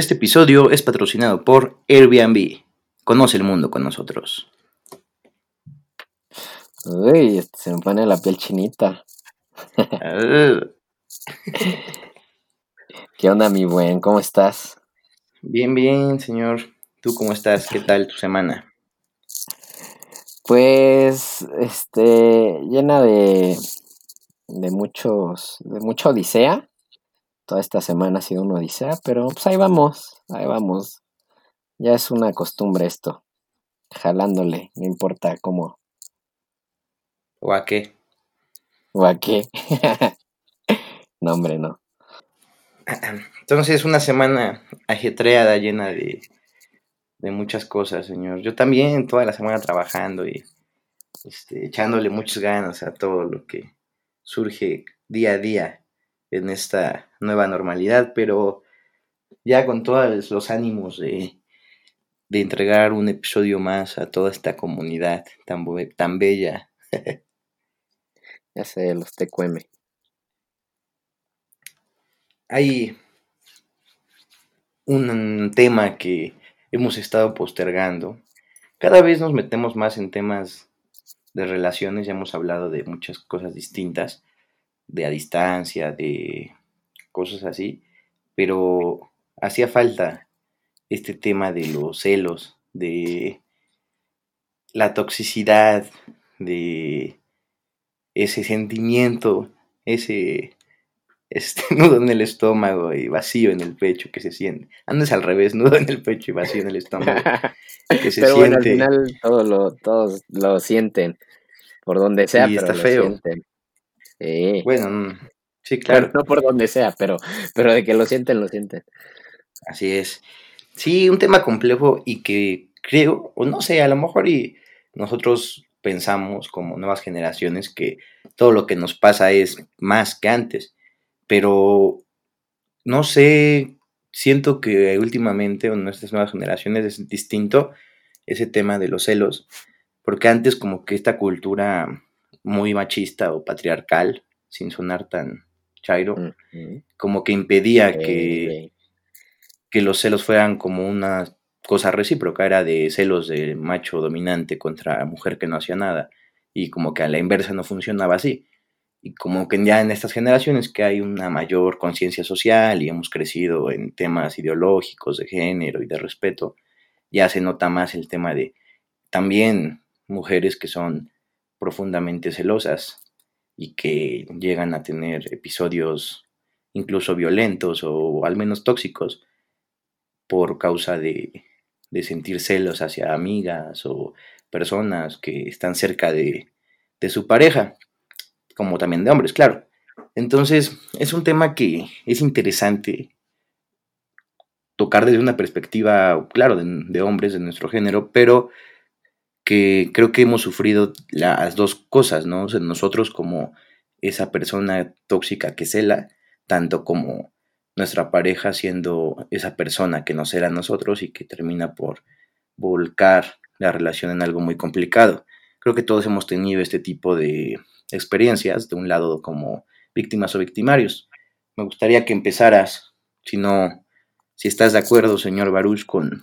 Este episodio es patrocinado por Airbnb. Conoce el mundo con nosotros. Uy, se me pone la piel chinita. ¿Qué onda, mi buen? ¿Cómo estás? Bien, bien, señor. ¿Tú cómo estás? ¿Qué tal tu semana? Pues, este, llena de, de muchos, de mucha odisea. Toda esta semana ha sido una odisea, pero pues ahí vamos, ahí vamos. Ya es una costumbre esto, jalándole, no importa cómo. ¿O a qué? ¿O a qué? no, hombre, no. Entonces, una semana ajetreada, llena de, de muchas cosas, señor. Yo también, toda la semana trabajando y este, echándole muchas ganas a todo lo que surge día a día en esta nueva normalidad, pero ya con todos los ánimos de, de entregar un episodio más a toda esta comunidad tan, tan bella. ya sé, los TQM. Hay un tema que hemos estado postergando. Cada vez nos metemos más en temas de relaciones, ya hemos hablado de muchas cosas distintas, de a distancia, de cosas así, pero hacía falta este tema de los celos, de la toxicidad, de ese sentimiento, ese este, nudo en el estómago y vacío en el pecho que se siente. Andes al revés, nudo en el pecho y vacío en el estómago. Que se pero siente. Bueno, al final todo lo, todos lo sienten, por donde sea, pero está lo feo. sienten. Bueno, mm, sí, claro. no por donde sea, pero, pero de que lo sienten, lo sienten. Así es. Sí, un tema complejo y que creo, o no sé, a lo mejor y nosotros pensamos como nuevas generaciones que todo lo que nos pasa es más que antes pero no sé, siento que últimamente en nuestras nuevas generaciones es distinto ese tema de los celos, porque antes como que esta cultura muy machista o patriarcal, sin sonar tan chairo, como que impedía que, que los celos fueran como una cosa recíproca, era de celos de macho dominante contra mujer que no hacía nada, y como que a la inversa no funcionaba así. Y como que ya en estas generaciones que hay una mayor conciencia social y hemos crecido en temas ideológicos de género y de respeto, ya se nota más el tema de también mujeres que son profundamente celosas y que llegan a tener episodios incluso violentos o al menos tóxicos por causa de, de sentir celos hacia amigas o personas que están cerca de, de su pareja como también de hombres, claro. Entonces, es un tema que es interesante tocar desde una perspectiva, claro, de, hombres de nuestro género, pero que creo que hemos sufrido las dos cosas, ¿no? nosotros como esa persona tóxica que cela, tanto como nuestra pareja siendo esa persona que no será nosotros y que termina por volcar la relación en algo muy complicado. Creo que todos hemos tenido este tipo de experiencias, de un lado como víctimas o victimarios. Me gustaría que empezaras, si no, si estás de acuerdo, señor Baruch, con...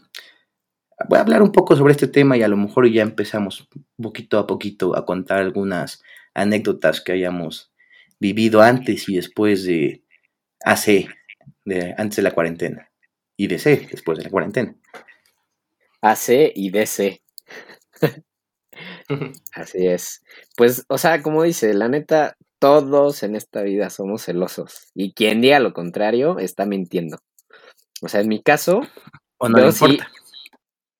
Voy a hablar un poco sobre este tema y a lo mejor ya empezamos poquito a poquito a contar algunas anécdotas que hayamos vivido antes y después de hace, de, antes de la cuarentena y de C, después de la cuarentena. AC y DC. Así es. Pues, o sea, como dice, la neta, todos en esta vida somos celosos. Y quien diga lo contrario está mintiendo. O sea, en mi caso. O no importa. Sí,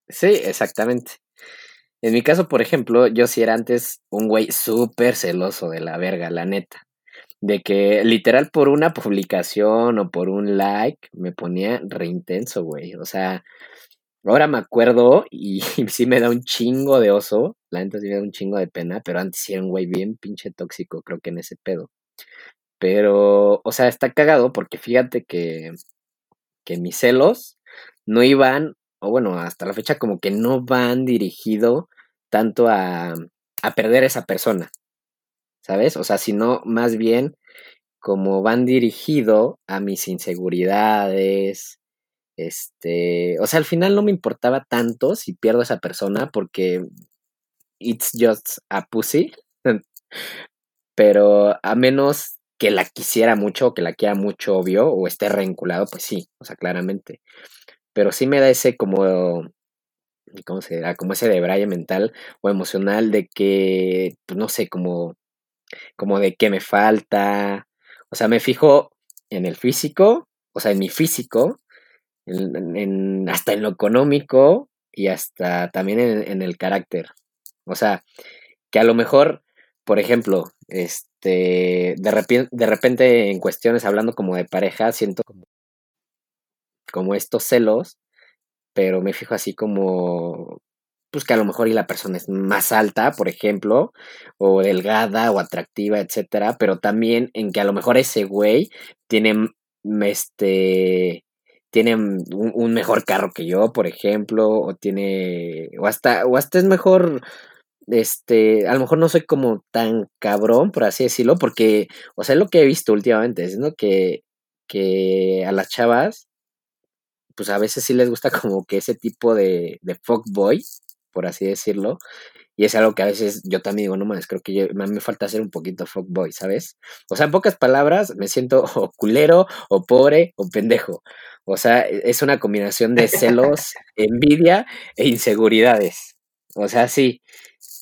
exactamente. En mi caso, por ejemplo, yo sí era antes un güey súper celoso de la verga, la neta. De que literal por una publicación o por un like me ponía reintenso, güey. O sea, Ahora me acuerdo y, sí me da un chingo de oso. La neta sí me da un chingo de pena, pero antes sí era un güey bien pinche tóxico, creo que en ese pedo. Pero, o sea, está cagado porque fíjate que, que mis celos no iban, o bueno, hasta la fecha como que no van dirigido tanto a, a perder a esa persona, ¿sabes? O sea, sino más bien como van dirigido a mis inseguridades, Este, o sea, al final no me importaba tanto si pierdo a esa persona porque it's just a pussy. Pero a menos que la quisiera mucho, o que la quiera mucho, obvio, o esté reenculado, pues sí, o sea, claramente. Pero sí me da ese como, ¿cómo se dirá? Como ese debraye mental o emocional de que, pues no sé, como, como de que me falta. O sea, me fijo en el físico, o sea, en mi físico, hasta en lo económico y hasta también en, en el carácter. O sea, que a lo mejor, por ejemplo, este, de repente, de repente en cuestiones hablando como de pareja, siento como, como estos celos, pero me fijo así como, pues que a lo mejor y la persona es más alta, por ejemplo, o delgada o atractiva, etcétera, pero también en que a lo mejor ese güey tiene, este, tiene un, un, mejor carro que yo, por ejemplo, o tiene, o hasta, o hasta es mejor, este, a lo mejor no soy como tan cabrón, por así decirlo, porque, o sea, lo que he visto últimamente es, ¿no? Que, que a las chavas, pues a veces sí les gusta como que ese tipo de, de fuckboy, por así decirlo, y es algo que a veces yo también digo, no mames, creo que yo, me falta ser un poquito fuckboy, ¿sabes? O sea, en pocas palabras, me siento o culero, o pobre, o pendejo. O sea, es una combinación de celos, envidia e inseguridades. O sea, sí,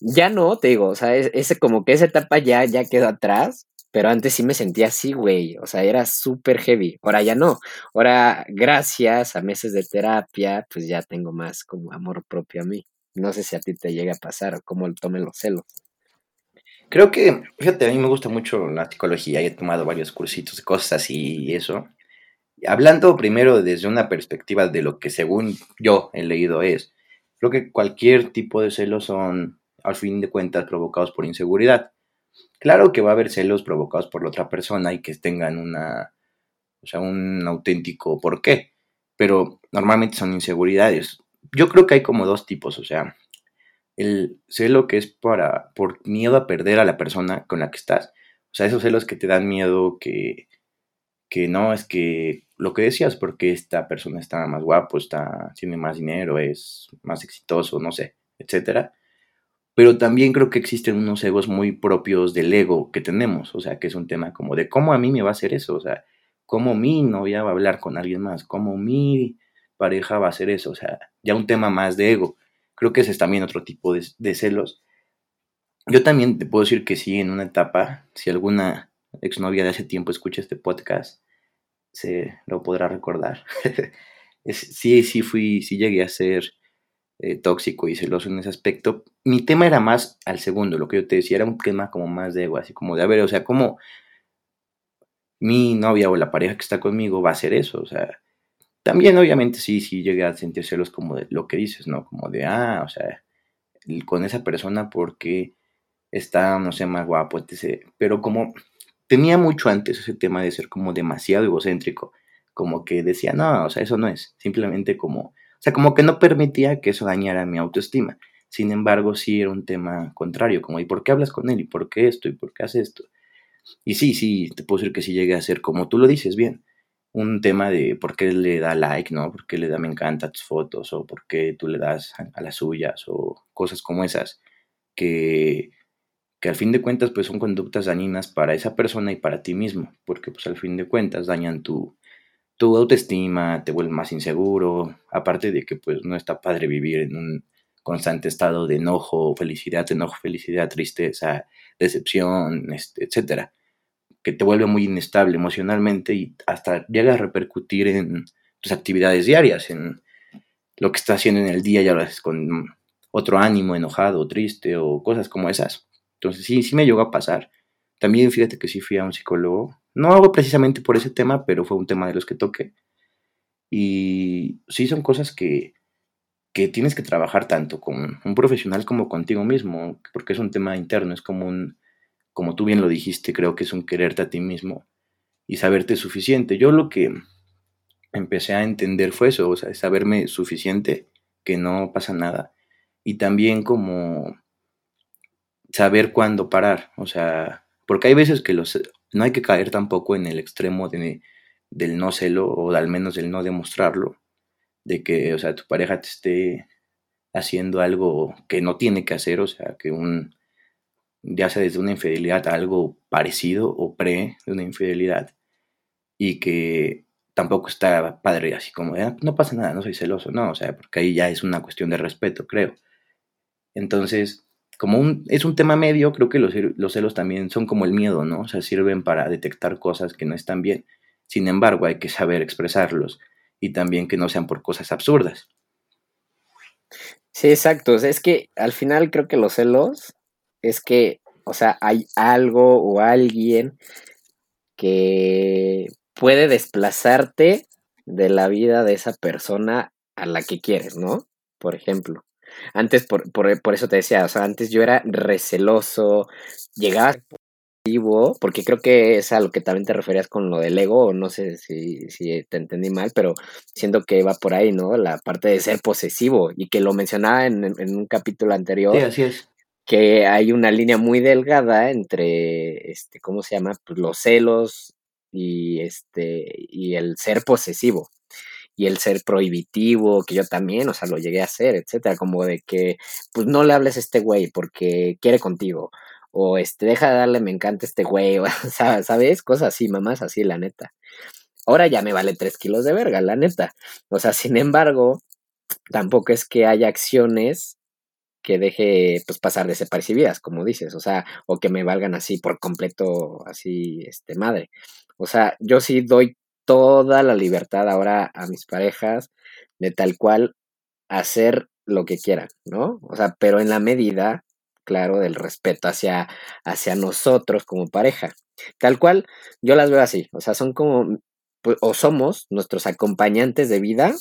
ya no, te digo, o sea, es, como que esa etapa ya, ya quedó atrás, pero antes sí me sentía así, güey, o sea, era súper heavy. Ahora ya no, ahora gracias a meses de terapia, pues ya tengo más como amor propio a mí. No sé si a ti te llega a pasar o cómo tomen los celos. Creo que, fíjate, a mí me gusta mucho la psicología he tomado varios cursitos cosas así y eso. Hablando primero desde una perspectiva de lo que según yo he leído es, creo que cualquier tipo de celos son al fin de cuentas provocados por inseguridad. Claro que va a haber celos provocados por la otra persona y que tengan una, o sea, un auténtico porqué, pero normalmente son inseguridades. Yo creo que hay como dos tipos, o sea, el celo que es para por miedo a perder a la persona con la que estás. O sea, esos celos que te dan miedo que que no es que lo que decías porque esta persona está más guapo, está tiene más dinero, es más exitoso, no sé, etcétera pero también creo que existen unos egos muy propios del ego que tenemos, o sea, que es un tema como de cómo a mí me va a hacer eso, o sea, cómo mi novia va a hablar con alguien más, cómo mi pareja va a hacer eso, o sea, ya un tema más de ego. Creo que ese es también otro tipo de, celos. Yo también te puedo decir que sí, en una etapa, si alguna exnovia de hace tiempo escucha este podcast, se lo podrá recordar. sí, sí fui, sí llegué a ser eh, tóxico y celoso en ese aspecto. Mi tema era más al segundo, lo que yo te decía, era un tema como más de ego, así como de, a ver, o sea, ¿cómo mi novia o la pareja que está conmigo va a hacer eso? O sea, también obviamente sí, sí llegué a sentir celos como de lo que dices, ¿no? Como de, ah, o sea, con esa persona porque está, no sé, más guapo, etc. Pero como tenía mucho antes ese tema de ser como demasiado egocéntrico, como que decía, no, o sea, eso no es, simplemente como sea, como que no permitía que eso dañara mi autoestima. Sin embargo, sí era un tema contrario, como ¿y por qué hablas con él? ¿Y por qué esto? ¿Y por qué hace esto? Y sí, sí, te puedo decir que sí llegué a ser, como tú lo dices bien, un tema de por qué le da like, ¿no? ¿Por qué le da me encanta tus fotos? O por qué tú le das a, las suyas o cosas como esas que, que al fin de cuentas pues son conductas dañinas para esa persona y para ti mismo, porque pues al fin de cuentas dañan tu, tu autoestima, te vuelve más inseguro, aparte de que pues no está padre vivir en un constante estado de enojo, felicidad, enojo, felicidad, tristeza, decepción, este, etcétera, que te vuelve muy inestable emocionalmente y hasta llega a repercutir en tus actividades diarias, en lo que estás haciendo en el día, ya lo haces con otro ánimo, enojado, triste o cosas como esas. Entonces sí, sí me llegó a pasar. También fíjate que sí fui a un psicólogo no hago precisamente por ese tema, pero fue un tema de los que toqué. Y sí son cosas que, que tienes que trabajar tanto con un profesional como contigo mismo, porque es un tema interno, es como un, como tú bien lo dijiste, creo que es un quererte a ti mismo y saberte suficiente. Yo lo que empecé a entender fue eso, o sea, saberme suficiente, que no pasa nada, y también como saber cuándo parar, o sea, porque hay veces que los, no hay que caer tampoco en el extremo de, del no celo o al menos del no demostrarlo, de que, o sea, tu pareja te esté haciendo algo que no tiene que hacer, o sea, que un, ya sea desde una infidelidad a algo parecido o pre de una infidelidad, y que tampoco está padre así como, ah, no pasa nada, no soy celoso, no, o sea, porque ahí ya es una cuestión de respeto, creo. Entonces, como un, es un tema medio, creo que los, los celos también son como el miedo, ¿no? O sea, sirven para detectar cosas que no están bien. Sin embargo, hay que saber expresarlos y también que no sean por cosas absurdas. Sí, exacto. es que al final creo que los celos es que, o sea, hay algo o alguien que puede desplazarte de la vida de esa persona a la que quieres, ¿no? Por ejemplo. Antes, por, por, por eso te decía, o sea, antes yo era receloso, llegaba porque creo que es a lo que también te referías con lo del ego, no sé si, si te entendí mal, pero siento que va por ahí, ¿no? La parte de ser posesivo, y que lo mencionaba en, en un capítulo anterior. Sí, así es. Que hay una línea muy delgada entre, este, ¿cómo se llama? Pues los celos y, este, y el ser posesivo y el ser prohibitivo, que yo también, o sea, lo llegué a hacer, etcétera, como de que, pues no le hables a este güey porque quiere contigo, o este, deja de darle, me encanta este güey, ¿sabes? Cosas así, mamás así, la neta. Ahora ya me vale tres kilos de verga, la neta. O sea, sin embargo, tampoco es que haya acciones que deje pues pasar desapercibidas, como dices, o sea, o que me valgan así por completo, así, este, madre. O sea, yo sí doy toda la libertad ahora a mis parejas de tal cual hacer lo que quieran, ¿no? O sea, pero en la medida claro, del respeto hacia, hacia nosotros como pareja. Tal cual, yo las veo así, o sea, son como, pues, o somos nuestros acompañantes de vida,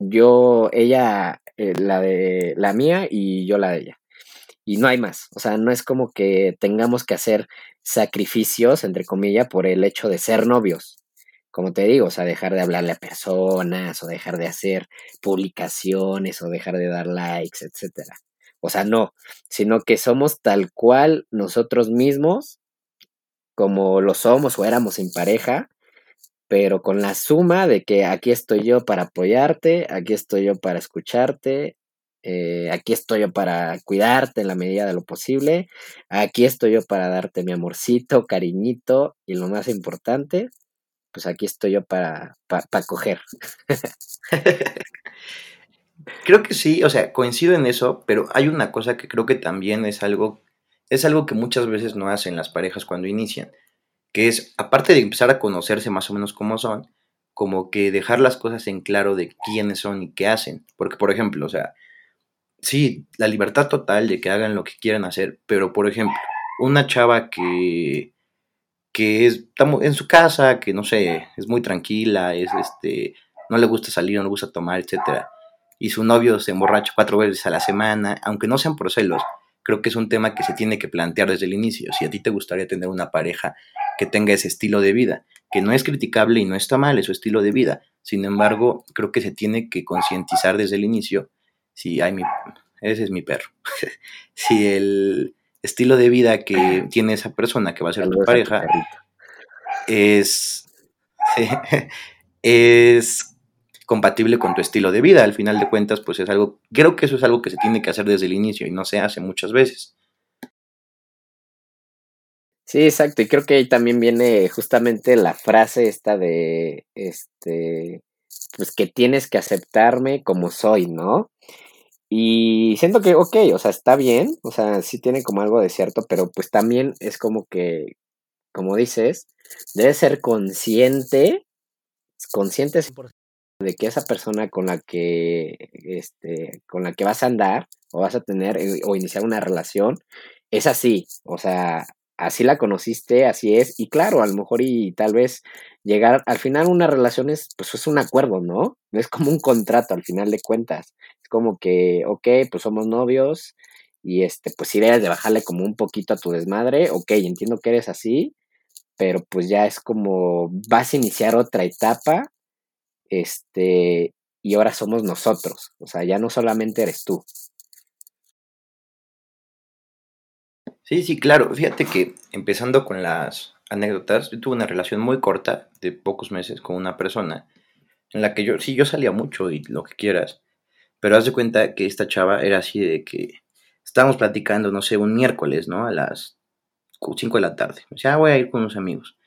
yo, ella, eh, la de la mía y yo la de ella. Y no hay más, o sea, no es como que tengamos que hacer sacrificios, entre comillas, por el hecho de ser novios. Como te digo, o sea, dejar de hablarle a personas, o dejar de hacer publicaciones, o dejar de dar likes, etcétera. O sea, no, sino que somos tal cual nosotros mismos, como lo somos o éramos sin pareja, pero con la suma de que aquí estoy yo para apoyarte, aquí estoy yo para escucharte, eh, aquí estoy yo para cuidarte en la medida de lo posible, aquí estoy yo para darte mi amorcito, cariñito y lo más importante, pues aquí estoy yo para, para, para coger. Creo que sí, o sea, coincido en eso, pero hay una cosa que creo que también es algo, es algo que muchas veces no hacen las parejas cuando inician, que es, aparte de empezar a conocerse más o menos como son, como que dejar las cosas en claro de quiénes son y qué hacen. Porque, por ejemplo, o sea, sí, la libertad total de que hagan lo que quieran hacer, pero, por ejemplo, una chava que, que es, está en su casa, que no sé, es muy tranquila, es este, no le gusta salir, no le gusta tomar, etcétera y su novio se emborracha cuatro veces a la semana, aunque no sean por celos, creo que es un tema que se tiene que plantear desde el inicio. Si a ti te gustaría tener una pareja que tenga ese estilo de vida, que no es criticable y no está mal, es su estilo de vida. Sin embargo, creo que se tiene que concientizar desde el inicio si, mi, ese es mi perro, si el estilo de vida que tiene esa persona que va a ser tu pareja es, es compatible con tu estilo de vida. Al final de cuentas, pues es algo, creo que eso es algo que se tiene que hacer desde el inicio y no se hace muchas veces. Sí, exacto. Y creo que ahí también viene justamente la frase esta de, este, pues que tienes que aceptarme como soy, ¿no? Y siento que, ok, o sea, está bien, o sea, sí tiene como algo de cierto, pero pues también es como que, como dices, debes ser consciente, consciente de que esa persona con la que este con la que vas a andar o vas a tener eh, o iniciar una relación es así, o sea, así la conociste, así es y claro, a lo mejor y tal vez llegar al final una relación es pues es un acuerdo, ¿no? No es como un contrato al final de cuentas. Es como que, ok, pues somos novios y este pues si debes de bajarle como un poquito a tu desmadre, ok, entiendo que eres así, pero pues ya es como vas a iniciar otra etapa este, y ahora somos nosotros, o sea, ya no solamente eres tú. Sí, sí, claro. Fíjate que empezando con las anécdotas, yo tuve una relación muy corta de pocos meses con una persona en la que yo, sí, yo salía mucho y lo que quieras, pero haz de cuenta que esta chava era así de que estábamos platicando, no sé, un miércoles, ¿no? A las 5 de la tarde. O sea, voy a ir con unos amigos.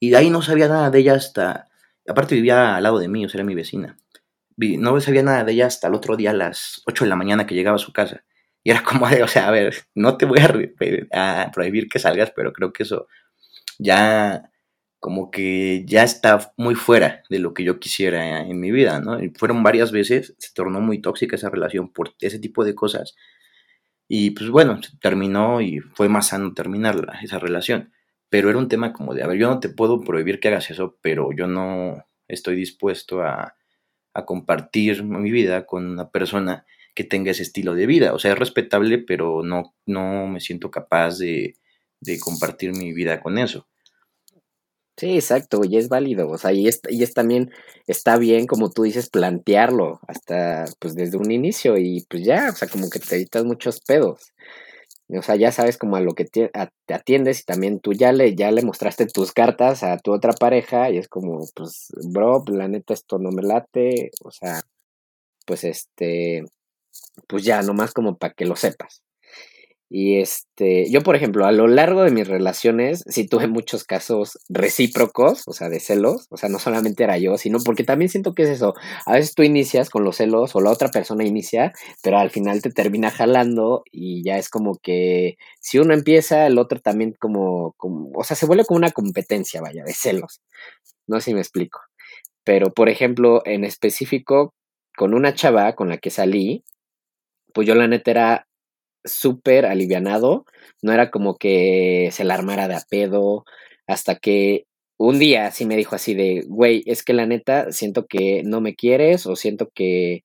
Y de ahí no sabía nada de ella hasta, aparte vivía al lado de mí, o sea, era mi vecina. No sabía nada de ella hasta el otro día a las 8 de la mañana que llegaba a su casa. Era como de, o sea, a ver, no te voy a, prohibir que salgas, pero creo que eso ya como que ya está muy fuera de lo que yo quisiera en mi vida, ¿no? Y fueron varias veces, se tornó muy tóxica esa relación por ese tipo de cosas. Y pues bueno, terminó y fue más sano terminar esa relación. Pero era un tema como de, a ver, yo no te puedo prohibir que hagas eso, pero yo no estoy dispuesto a, a compartir mi vida con una persona que tenga ese estilo de vida. O sea, es respetable, pero no, no me siento capaz de, de compartir mi vida con eso. Sí, exacto, y es válido, o sea, y es, y también, está bien, como tú dices, plantearlo hasta, pues, desde un inicio y pues ya, o sea, como que te evitas muchos pedos. O sea, ya sabes como a lo que te, atiendes y también tú ya le, ya le mostraste tus cartas a tu otra pareja y es como, pues, bro, la neta esto no me late, o sea, pues este, pues ya, nomás como para que lo sepas. Y este, yo por ejemplo, a lo largo de mis relaciones sí tuve muchos casos recíprocos, o sea, de celos, o sea, no solamente era yo, sino porque también siento que es eso, a veces tú inicias con los celos o la otra persona inicia, pero al final te termina jalando y ya es como que si uno empieza, el otro también como, como o sea, se vuelve como una competencia, vaya, de celos. No sé si me explico. Pero por ejemplo, en específico, con una chava con la que salí, pues yo la neta era súper alivianado, no era como que se la armara de a pedo, hasta que un día sí me dijo así de, güey, es que la neta siento que no me quieres o siento que,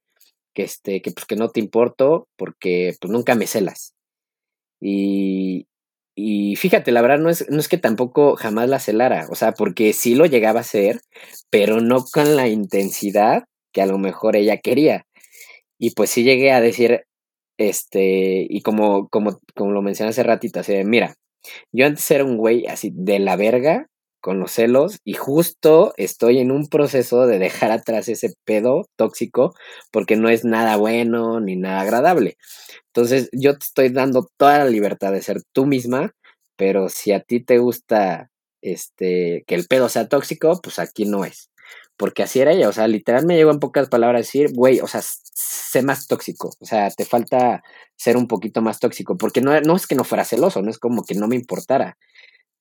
que, este, que, pues, que no te importo porque pues nunca me celas. Y, y fíjate, la verdad no es, no es que tampoco jamás la celara, o sea, porque sí lo llegaba a hacer, pero no con la intensidad que a lo mejor ella quería. Y pues sí llegué a decir, este, y como, como, como lo mencioné hace ratito, así de, mira, yo antes era un güey así de la verga con los celos y justo estoy en un proceso de dejar atrás ese pedo tóxico porque no es nada bueno ni nada agradable. Entonces yo te estoy dando toda la libertad de ser tú misma, pero si a ti te gusta este que el pedo sea tóxico, pues aquí no es porque así era ella, o sea, literal me llegó en pocas palabras a decir, güey, o sea, sé más tóxico, o sea, te falta ser un poquito más tóxico, porque no, no es que no fuera celoso, no es como que no me importara,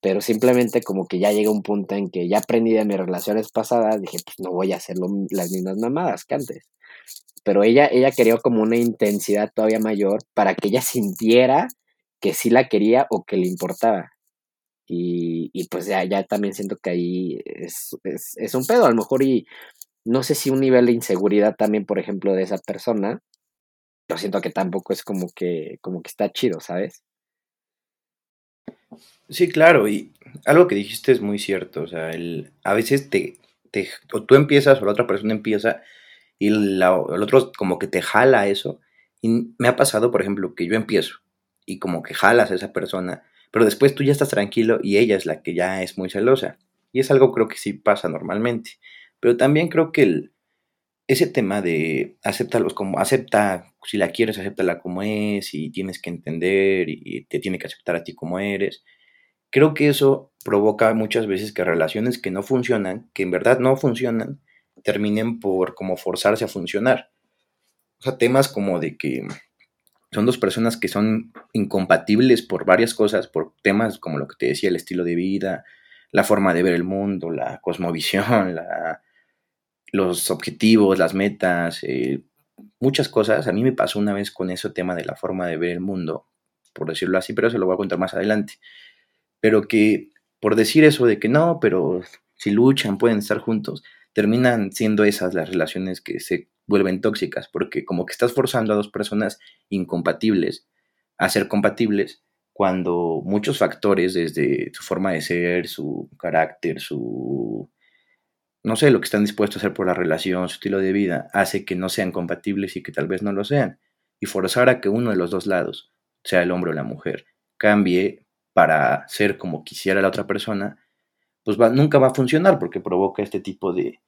pero simplemente como que ya llega un punto en que ya aprendí de mis relaciones pasadas, dije, pues no voy a hacer las mismas mamadas que antes. Pero ella, ella quería como una intensidad todavía mayor para que ella sintiera que sí la quería o que le importaba. Y, y pues ya, ya también siento que ahí es, es, es un pedo, a lo mejor y no sé si un nivel de inseguridad también, por ejemplo, de esa persona, lo siento que tampoco es como que, como que está chido, ¿sabes? Sí, claro, y algo que dijiste es muy cierto, o sea, el, a veces te, te, o tú empiezas o la otra persona empieza y la, el otro como que te jala eso, y me ha pasado, por ejemplo, que yo empiezo y como que jalas a esa persona pero después tú ya estás tranquilo y ella es la que ya es muy celosa. Y es algo creo que sí pasa normalmente. Pero también creo que el, ese tema de acéptalos como, acepta, si la quieres, acéptala como es y tienes que entender y te tiene que aceptar a ti como eres. Creo que eso provoca muchas veces que relaciones que no funcionan, que en verdad no funcionan, terminen por como forzarse a funcionar. O sea, temas como de que son dos personas que son incompatibles por varias cosas, por temas como lo que te decía, el estilo de vida, la forma de ver el mundo, la cosmovisión, los objetivos, las metas, eh, muchas cosas. A mí me pasó una vez con ese tema de la forma de ver el mundo, por decirlo así, pero se lo voy a contar más adelante. Pero que por decir eso de que no, pero si luchan pueden estar juntos, terminan siendo esas las relaciones que se vuelven tóxicas, porque como que estás forzando a dos personas incompatibles a ser compatibles cuando muchos factores, desde su forma de ser, su carácter, su, no sé, lo que están dispuestos a hacer por la relación, su estilo de vida, hace que no sean compatibles y que tal vez no lo sean. Y forzar a que uno de los dos lados, sea el hombre o la mujer, cambie para ser como quisiera la otra persona, pues nunca va a funcionar porque provoca este tipo de,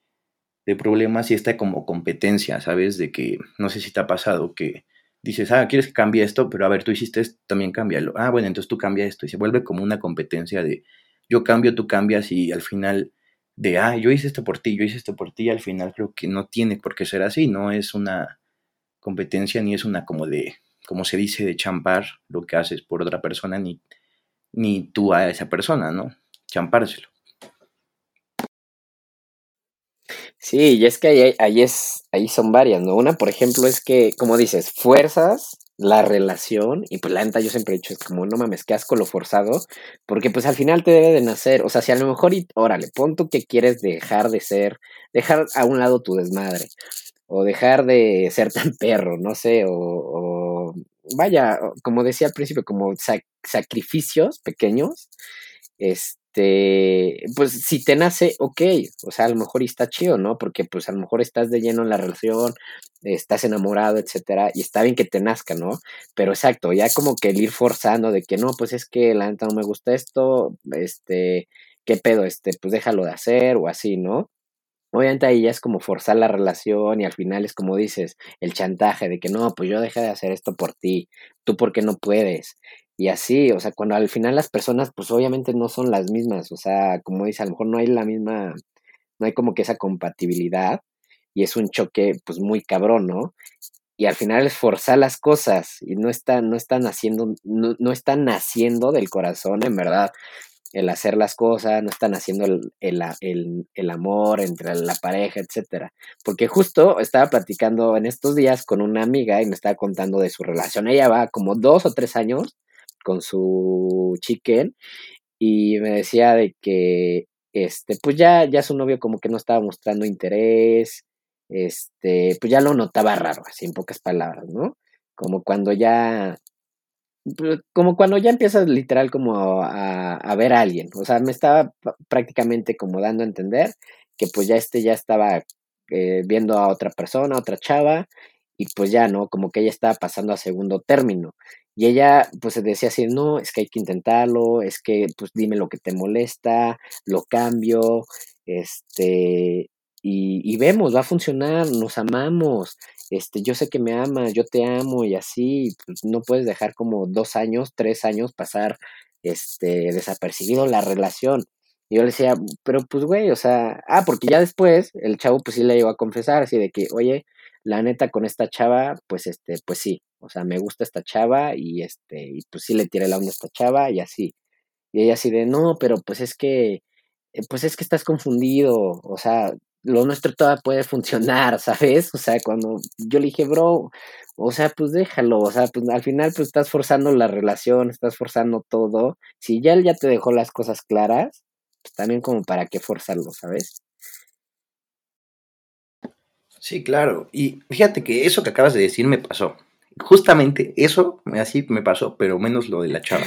de problemas y esta como competencia, ¿sabes? De que, no sé si te ha pasado, que dices, ah, quieres que cambie esto, pero a ver, tú hiciste esto, también cámbialo. Ah, bueno, entonces tú cambia esto y se vuelve como una competencia de yo cambio, tú cambias y al final de, ah, yo hice esto por ti, yo hice esto por ti, al final creo que no tiene por qué ser así, no es una competencia ni es una como de, como se dice, de champar lo que haces por otra persona, ni, ni tú a esa persona, ¿no? Champárselo. Sí, y es que ahí, ahí, es, ahí son varias, ¿no? Una, por ejemplo, es que, como dices, fuerzas la relación, y pues la neta yo siempre he dicho, es como, no mames, qué asco lo forzado, porque pues al final te debe de nacer, o sea, si a lo mejor, y, órale, pon tú que quieres dejar de ser, dejar a un lado tu desmadre, o dejar de ser tan perro, no sé, o, vaya, como decía al principio, como sacrificios pequeños, este este, pues si te nace, ok, o sea, a lo mejor está chido, ¿no? Porque pues a lo mejor estás de lleno en la relación, estás enamorado, etcétera, y está bien que te nazca, ¿no? Pero exacto, ya como que el ir forzando de que no, pues es que la neta no me gusta esto, este, ¿qué pedo? Este, pues déjalo de hacer o así, ¿no? Obviamente ahí ya es como forzar la relación y al final es como dices, el chantaje de que no, pues yo dejé de hacer esto por ti, tú porque no puedes. Y así, o sea, cuando al final las personas, pues obviamente no son las mismas, o sea, como dice, a lo mejor no hay la misma, no hay como que esa compatibilidad y es un choque, pues muy cabrón, ¿no? Y al final es forzar las cosas y no están, no están haciendo, no, no están naciendo del corazón, en verdad, el hacer las cosas, no están haciendo el, el, el, el amor entre la pareja, etcétera. Porque justo estaba platicando en estos días con una amiga y me estaba contando de su relación. Ella va como dos o tres años con su chicken y me decía de que este pues ya ya su novio como que no estaba mostrando interés este pues ya lo notaba raro así en pocas palabras no como cuando ya pues, como cuando ya empiezas literal como a, a ver a alguien o sea me estaba prácticamente como dando a entender que pues ya este ya estaba eh, viendo a otra persona, a otra chava, y pues ya, ¿no? Como que ella estaba pasando a segundo término. Y ella pues se decía así, no, es que hay que intentarlo, es que pues dime lo que te molesta, lo cambio, este, y, y vemos, va a funcionar, nos amamos, este, yo sé que me amas, yo te amo y así, pues no puedes dejar como dos años, tres años pasar, este, desapercibido la relación. Y yo le decía, pero pues güey, o sea, ah, porque ya después el chavo pues sí le iba a confesar así de que, oye, la neta con esta chava, pues este, pues sí, o sea, me gusta esta chava y este, y pues sí le tiré la onda a esta chava y así. Y ella así de, no, pero pues es que, eh, pues es que estás confundido, o sea, lo nuestro todavía puede funcionar, ¿sabes? O sea, cuando yo le dije, bro, o sea, pues déjalo, o sea, pues al final pues estás forzando la relación, estás forzando todo. Si ya él ya te dejó las cosas claras, pues también como para qué forzarlo, ¿sabes? Sí, claro. Y fíjate que eso que acabas de decir me pasó. Justamente eso así me pasó, pero menos lo de la chava.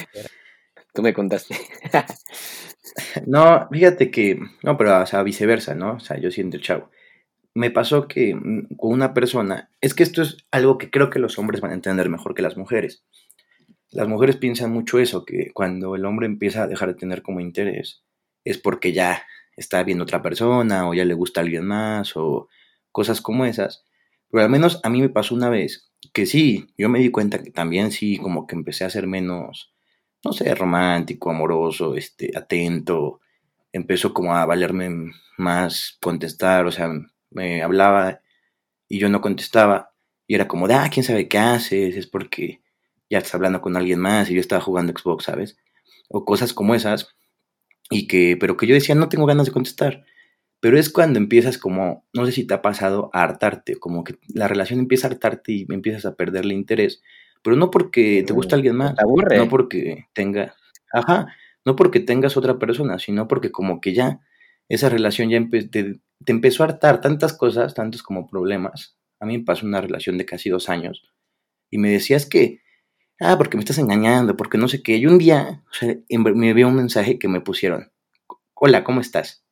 Tú me contaste. no, fíjate que, no, pero o sea, viceversa, ¿no? O sea, yo siento el chavo. Me pasó que mm, con una persona, es que esto es algo que creo que los hombres van a entender mejor que las mujeres. Las mujeres piensan mucho eso, que cuando el hombre empieza a dejar de tener como interés, es porque ya está viendo otra persona, o ya le gusta a alguien más, o cosas como esas. Pero al menos a mí me pasó una vez que sí, yo me di cuenta que también sí, como que empecé a ser menos, no sé, romántico, amoroso, este, atento. Empezó como a valerme más contestar, o sea, me hablaba y yo no contestaba. Y era como de, ah, quién sabe qué haces, es porque ya estás hablando con alguien más y yo estaba jugando Xbox, ¿sabes? O cosas como esas. Y que, pero que yo decía, no tengo ganas de contestar. Pero es cuando empiezas como, no sé si te ha pasado, a hartarte, como que la relación empieza a hartarte y empiezas a perderle interés, pero no porque te gusta alguien más, no porque tenga, ajá, no porque tengas otra persona, sino porque como que ya esa relación ya te, empezó a hartar tantas cosas, tantos como problemas. A mí me pasó una relación de casi dos años y me decías que, ah, porque me estás engañando, porque no sé qué. Y un día o sea, me vio un mensaje que me pusieron, hola, ¿cómo estás?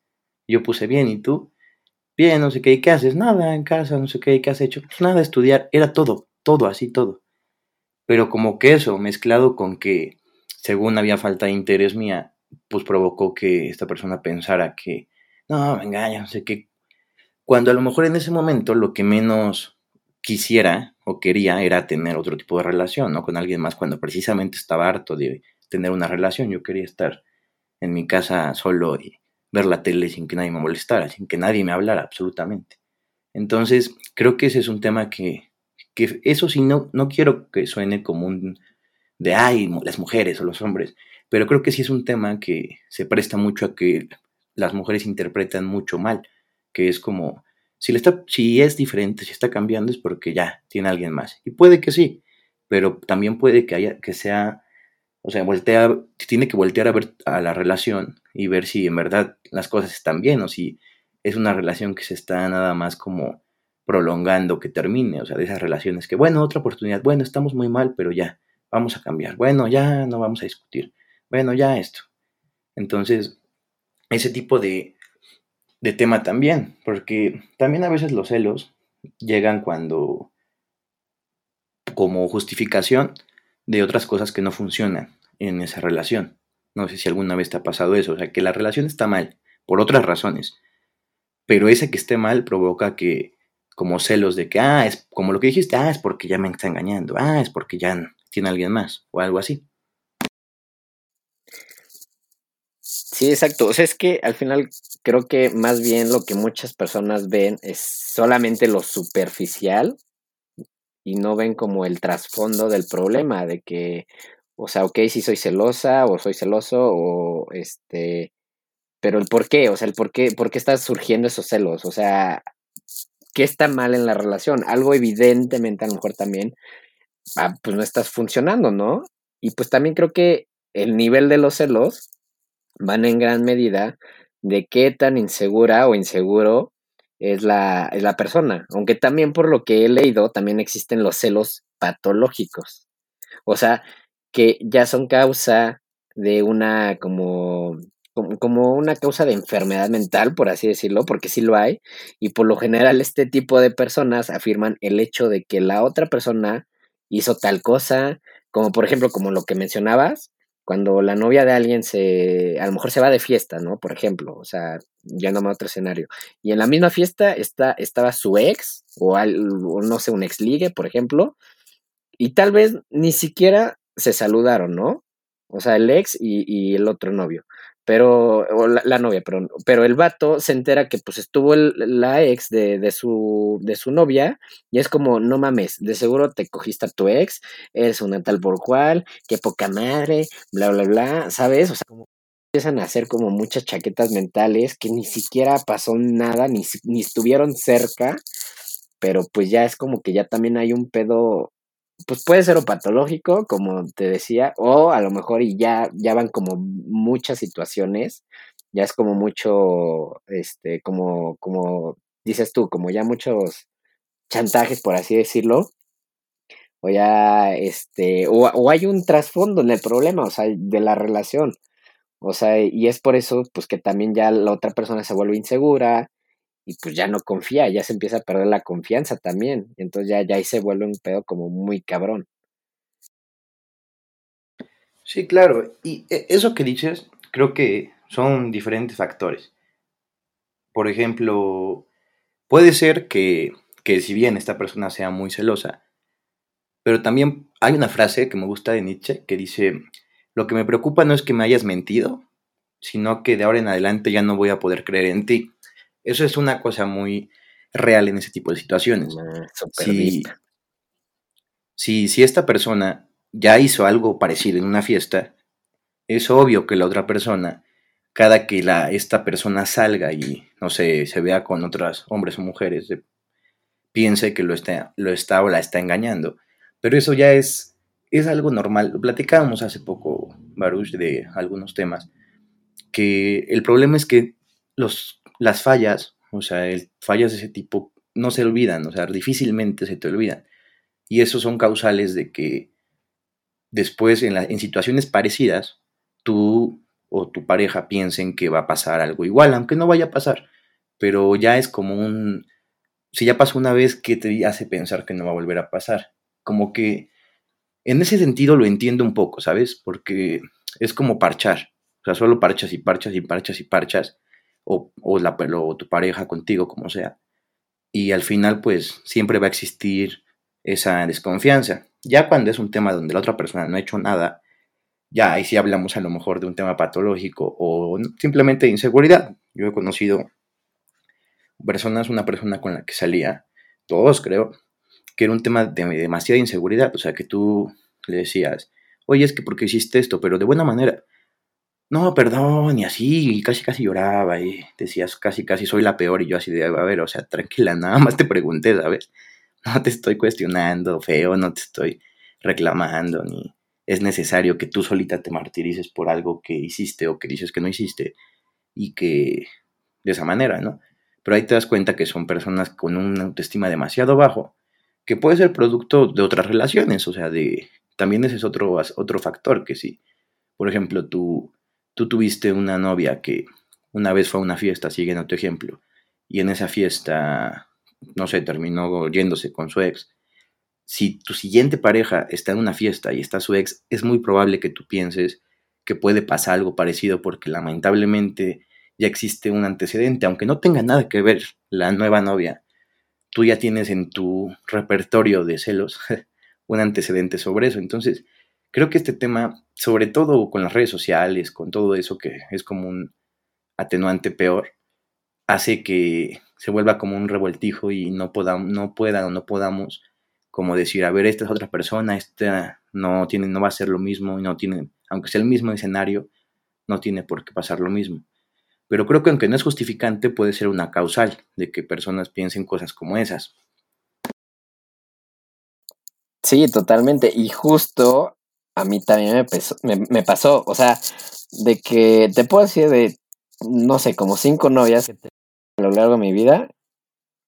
Yo puse bien, ¿y tú? Bien, no sé qué, ¿y qué haces? Nada, en casa, no sé qué, ¿qué has hecho? Pues nada, estudiar, era todo, todo, así todo. Pero como que eso, mezclado con que, según había falta de interés mía, pues provocó que esta persona pensara que, no, me engaña, no sé qué. cuando a lo mejor en ese momento lo que menos quisiera o quería era tener otro tipo de relación, ¿no? Con alguien más cuando precisamente estaba harto de tener una relación. Yo quería estar en mi casa solo y ver la tele sin que nadie me molestara, sin que nadie me hablara absolutamente. Entonces, creo que ese es un tema que, que eso sí, no, no quiero que suene como un de, ay, las mujeres o los hombres, pero creo que sí es un tema que se presta mucho a que las mujeres interpretan mucho mal, que es como, si, le está, si es diferente, si está cambiando, es porque ya tiene alguien más. Y puede que sí, pero también puede que, haya, que sea, o sea, tiene que voltear a ver a la relación y ver si en verdad las cosas están bien o si es una relación que se está nada más como prolongando que termine, o sea, de esas relaciones que, bueno, otra oportunidad, bueno, estamos muy mal, pero ya, vamos a cambiar, bueno, ya no vamos a discutir, bueno, ya esto. Entonces, ese tipo de, de tema también, porque también a veces los celos llegan cuando como justificación de otras cosas que no funcionan en esa relación. No sé si alguna vez te ha pasado eso, o sea, que la relación está mal por otras razones, pero ese que esté mal provoca que como celos de que, ah, es como lo que dijiste, ah, es porque ya me está engañando, ah, es porque ya tiene alguien más o algo así. Sí, exacto. O sea, es que al final creo que más bien lo que muchas personas ven es solamente lo superficial y no ven como el trasfondo del problema de que, o sea, ok, si soy celosa o soy celoso o este, pero el por qué, o sea, el por qué, por qué están surgiendo esos celos, o sea, ¿qué está mal en la relación? Algo evidentemente a lo mejor también, ah, pues no estás funcionando, ¿no? Y pues también creo que el nivel de los celos van en gran medida de qué tan insegura o inseguro es la, es la persona. Aunque también por lo que he leído, también existen los celos patológicos. O sea, que ya son causa de una como, como, una causa de enfermedad mental, por así decirlo, porque sí lo hay. Y por lo general este tipo de personas afirman el hecho de que la otra persona hizo tal cosa, como por ejemplo, como lo que mencionabas, cuando la novia de alguien se, a lo mejor se va de fiesta, ¿no? Por ejemplo, o sea, yéndome a otro escenario. Y en la misma fiesta está, estaba su ex, o, no sé, un ex ligue, por ejemplo, y tal vez ni siquiera se saludaron, ¿no? O sea, el ex y, y el otro novio pero, o la, novia, pero, pero el vato se entera que pues estuvo la ex de, de, su, de su novia y es como, no mames, de seguro te cogiste a tu ex, eres una tal por cual, qué poca madre, bla, bla, bla, ¿sabes? O sea, como empiezan a hacer como muchas chaquetas mentales que ni siquiera pasó nada, ni, ni estuvieron cerca, pero pues ya es como que ya también hay un pedo pues puede ser o patológico, como te decía, o a lo mejor y ya, ya van como muchas situaciones, ya es como mucho, este, como, como dices tú, como ya muchos chantajes, por así decirlo, o ya, este, o, o hay un trasfondo en el problema, o sea, de la relación, o sea, y es por eso, pues que también ya la otra persona se vuelve insegura, y pues ya no confía, ya se empieza a perder la confianza también. entonces ya, ya ahí se vuelve un pedo como muy cabrón. Sí, claro. Y e, eso que dices, creo que son diferentes factores. Por ejemplo, puede ser que, que si bien esta persona sea muy celosa, pero también hay una frase que me gusta de Nietzsche que dice, lo que me preocupa no es que me hayas mentido, sino que de ahora en adelante ya no voy a poder creer en ti. Eso es una cosa muy real en ese tipo de situaciones. si, si, esta persona ya hizo algo parecido en una fiesta, es obvio que la otra persona, cada que la, esta persona salga y, no sé, se vea con otras hombres o mujeres, piense que lo está, lo está o la está engañando. Pero eso ya es, es algo normal. Platicábamos hace poco, Baruch, de algunos temas, que el problema es que los las fallas, o sea, el, fallas de ese tipo no se olvidan, o sea, difícilmente se te olvidan. Y esos son causales de que después en, en situaciones parecidas, tú o tu pareja piensen que va a pasar algo igual, aunque no vaya a pasar, pero ya es como un, si ya pasó una vez, ¿qué te hace pensar que no va a volver a pasar? Como que en ese sentido lo entiendo un poco, ¿sabes? Porque es como parchar, o sea, solo parchas y parchas y parchas y parchas o, o, la, tu pareja contigo, como sea. y al final pues siempre va a existir esa desconfianza. Ya cuando es un tema donde la otra persona no ha hecho nada, ya ahí sí hablamos a lo mejor de un tema patológico o simplemente de inseguridad. Yo he conocido personas, una persona con la que salía, todos creo, que era un tema de demasiada inseguridad, o sea, que tú le decías, oye, es que porque hiciste esto, pero de buena manera. No, perdón, y así, y casi casi lloraba, y decías, casi casi soy la peor, y yo así de, a ver, o sea, tranquila, nada más te pregunté, ¿sabes? No te estoy cuestionando, feo, no te estoy reclamando, ni es necesario que tú solita te martirices por algo que hiciste o que dices que no hiciste, y que de esa manera, ¿no? Pero ahí te das cuenta que son personas con una autoestima demasiado bajo, que puede ser producto de otras relaciones, o sea, de también ese es otro, otro factor que sí. Por ejemplo, tú, tú tuviste una novia que una vez fue a una fiesta, siguiendo tu ejemplo, y en esa fiesta, no sé, terminó yéndose con su ex. Si tu siguiente pareja está en una fiesta y está su ex, es muy probable que tú pienses que puede pasar algo parecido porque lamentablemente ya existe un antecedente, aunque no tenga nada que ver la nueva novia, tú ya tienes en tu repertorio de celos un antecedente sobre eso. Entonces, creo que este tema, sobre todo con las redes sociales, con todo eso que es como un atenuante peor, hace que se vuelva como un revoltijo y no, podamos, no puedan o no podamos como decir, a ver, esta es otra persona, esta no, tiene, no va a ser lo mismo y no tiene, aunque sea el mismo escenario, no tiene por qué pasar lo mismo. Pero creo que aunque no es justificante, puede ser una causal de que personas piensen cosas como esas. Sí, totalmente. Y justo a mí también me, me, pasó, o sea, de que te puedo decir de, no sé, como cinco novias a lo largo de mi vida,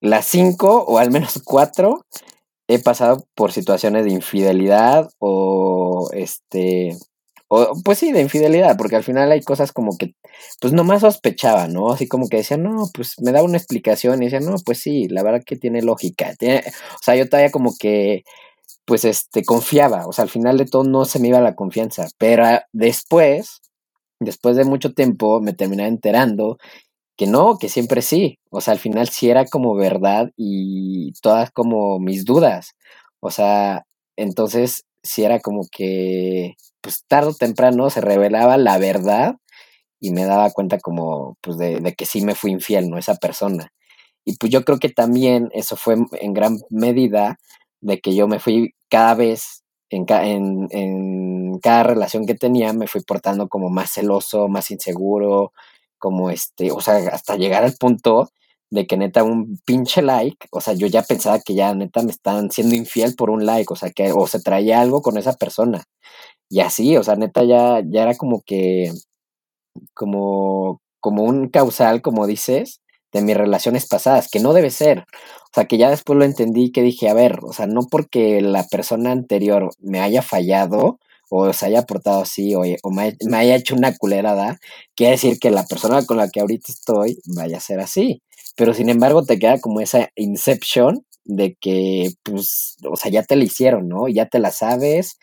las cinco o al menos cuatro he pasado por situaciones de infidelidad o este o, pues sí, de infidelidad, porque al final hay cosas como que, pues nomás sospechaba, ¿no? Así como que decía, no, pues me da una explicación y decía, no, pues sí, la verdad que tiene lógica. o sea, yo todavía como que, pues este, confiaba, o sea, al final de todo no se me iba la confianza, pero después, después de mucho tiempo, me terminé enterando que no, que siempre sí, o sea, al final sí era como verdad y todas como mis dudas, o sea, entonces sí era como que, pues tarde o temprano se revelaba la verdad y me daba cuenta como, pues de, de, que sí me fui infiel, ¿no? Esa persona. Y pues yo creo que también eso fue en gran medida de que yo me fui cada vez, en, en, en cada relación que tenía, me fui portando como más celoso, más inseguro, como este, o sea, hasta llegar al punto de que neta un pinche like, o sea, yo ya pensaba que ya neta me estaban siendo infiel por un like, o sea, que o se traía algo con esa persona. Y así, o sea, neta ya, ya era como que, como, como un causal, como dices, de mis relaciones pasadas, que no debe ser. O sea, que ya después lo entendí que dije, a ver, o sea, no porque la persona anterior me haya fallado o se haya portado así o, me, me, haya hecho una culerada, quiere decir que la persona con la que ahorita estoy vaya a ser así pero sin embargo te queda como esa inception de que, pues, o sea, ya te la hicieron, ¿no? Ya te la sabes.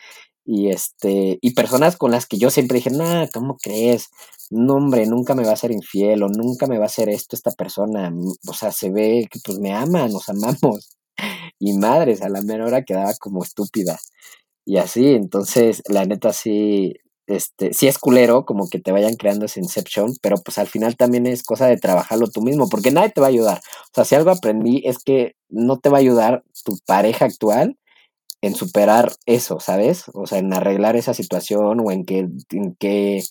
Y este, y personas con las que yo siempre dije, no, ¿cómo crees? No, hombre, nunca me va a ser infiel o nunca me va a hacer esto esta persona. O sea, se ve que pues me aman, nos amamos. Y madres, a la menor hora quedaba como estúpida. Y así, entonces, la neta sí, este, sí es culero como que te vayan creando ese Inception, pero pues al final también es cosa de trabajarlo tú mismo, porque nadie te va a ayudar. O sea, si algo aprendí es que no te va a ayudar tu pareja actual en superar eso, ¿sabes? O sea, en arreglar esa situación o en que, en que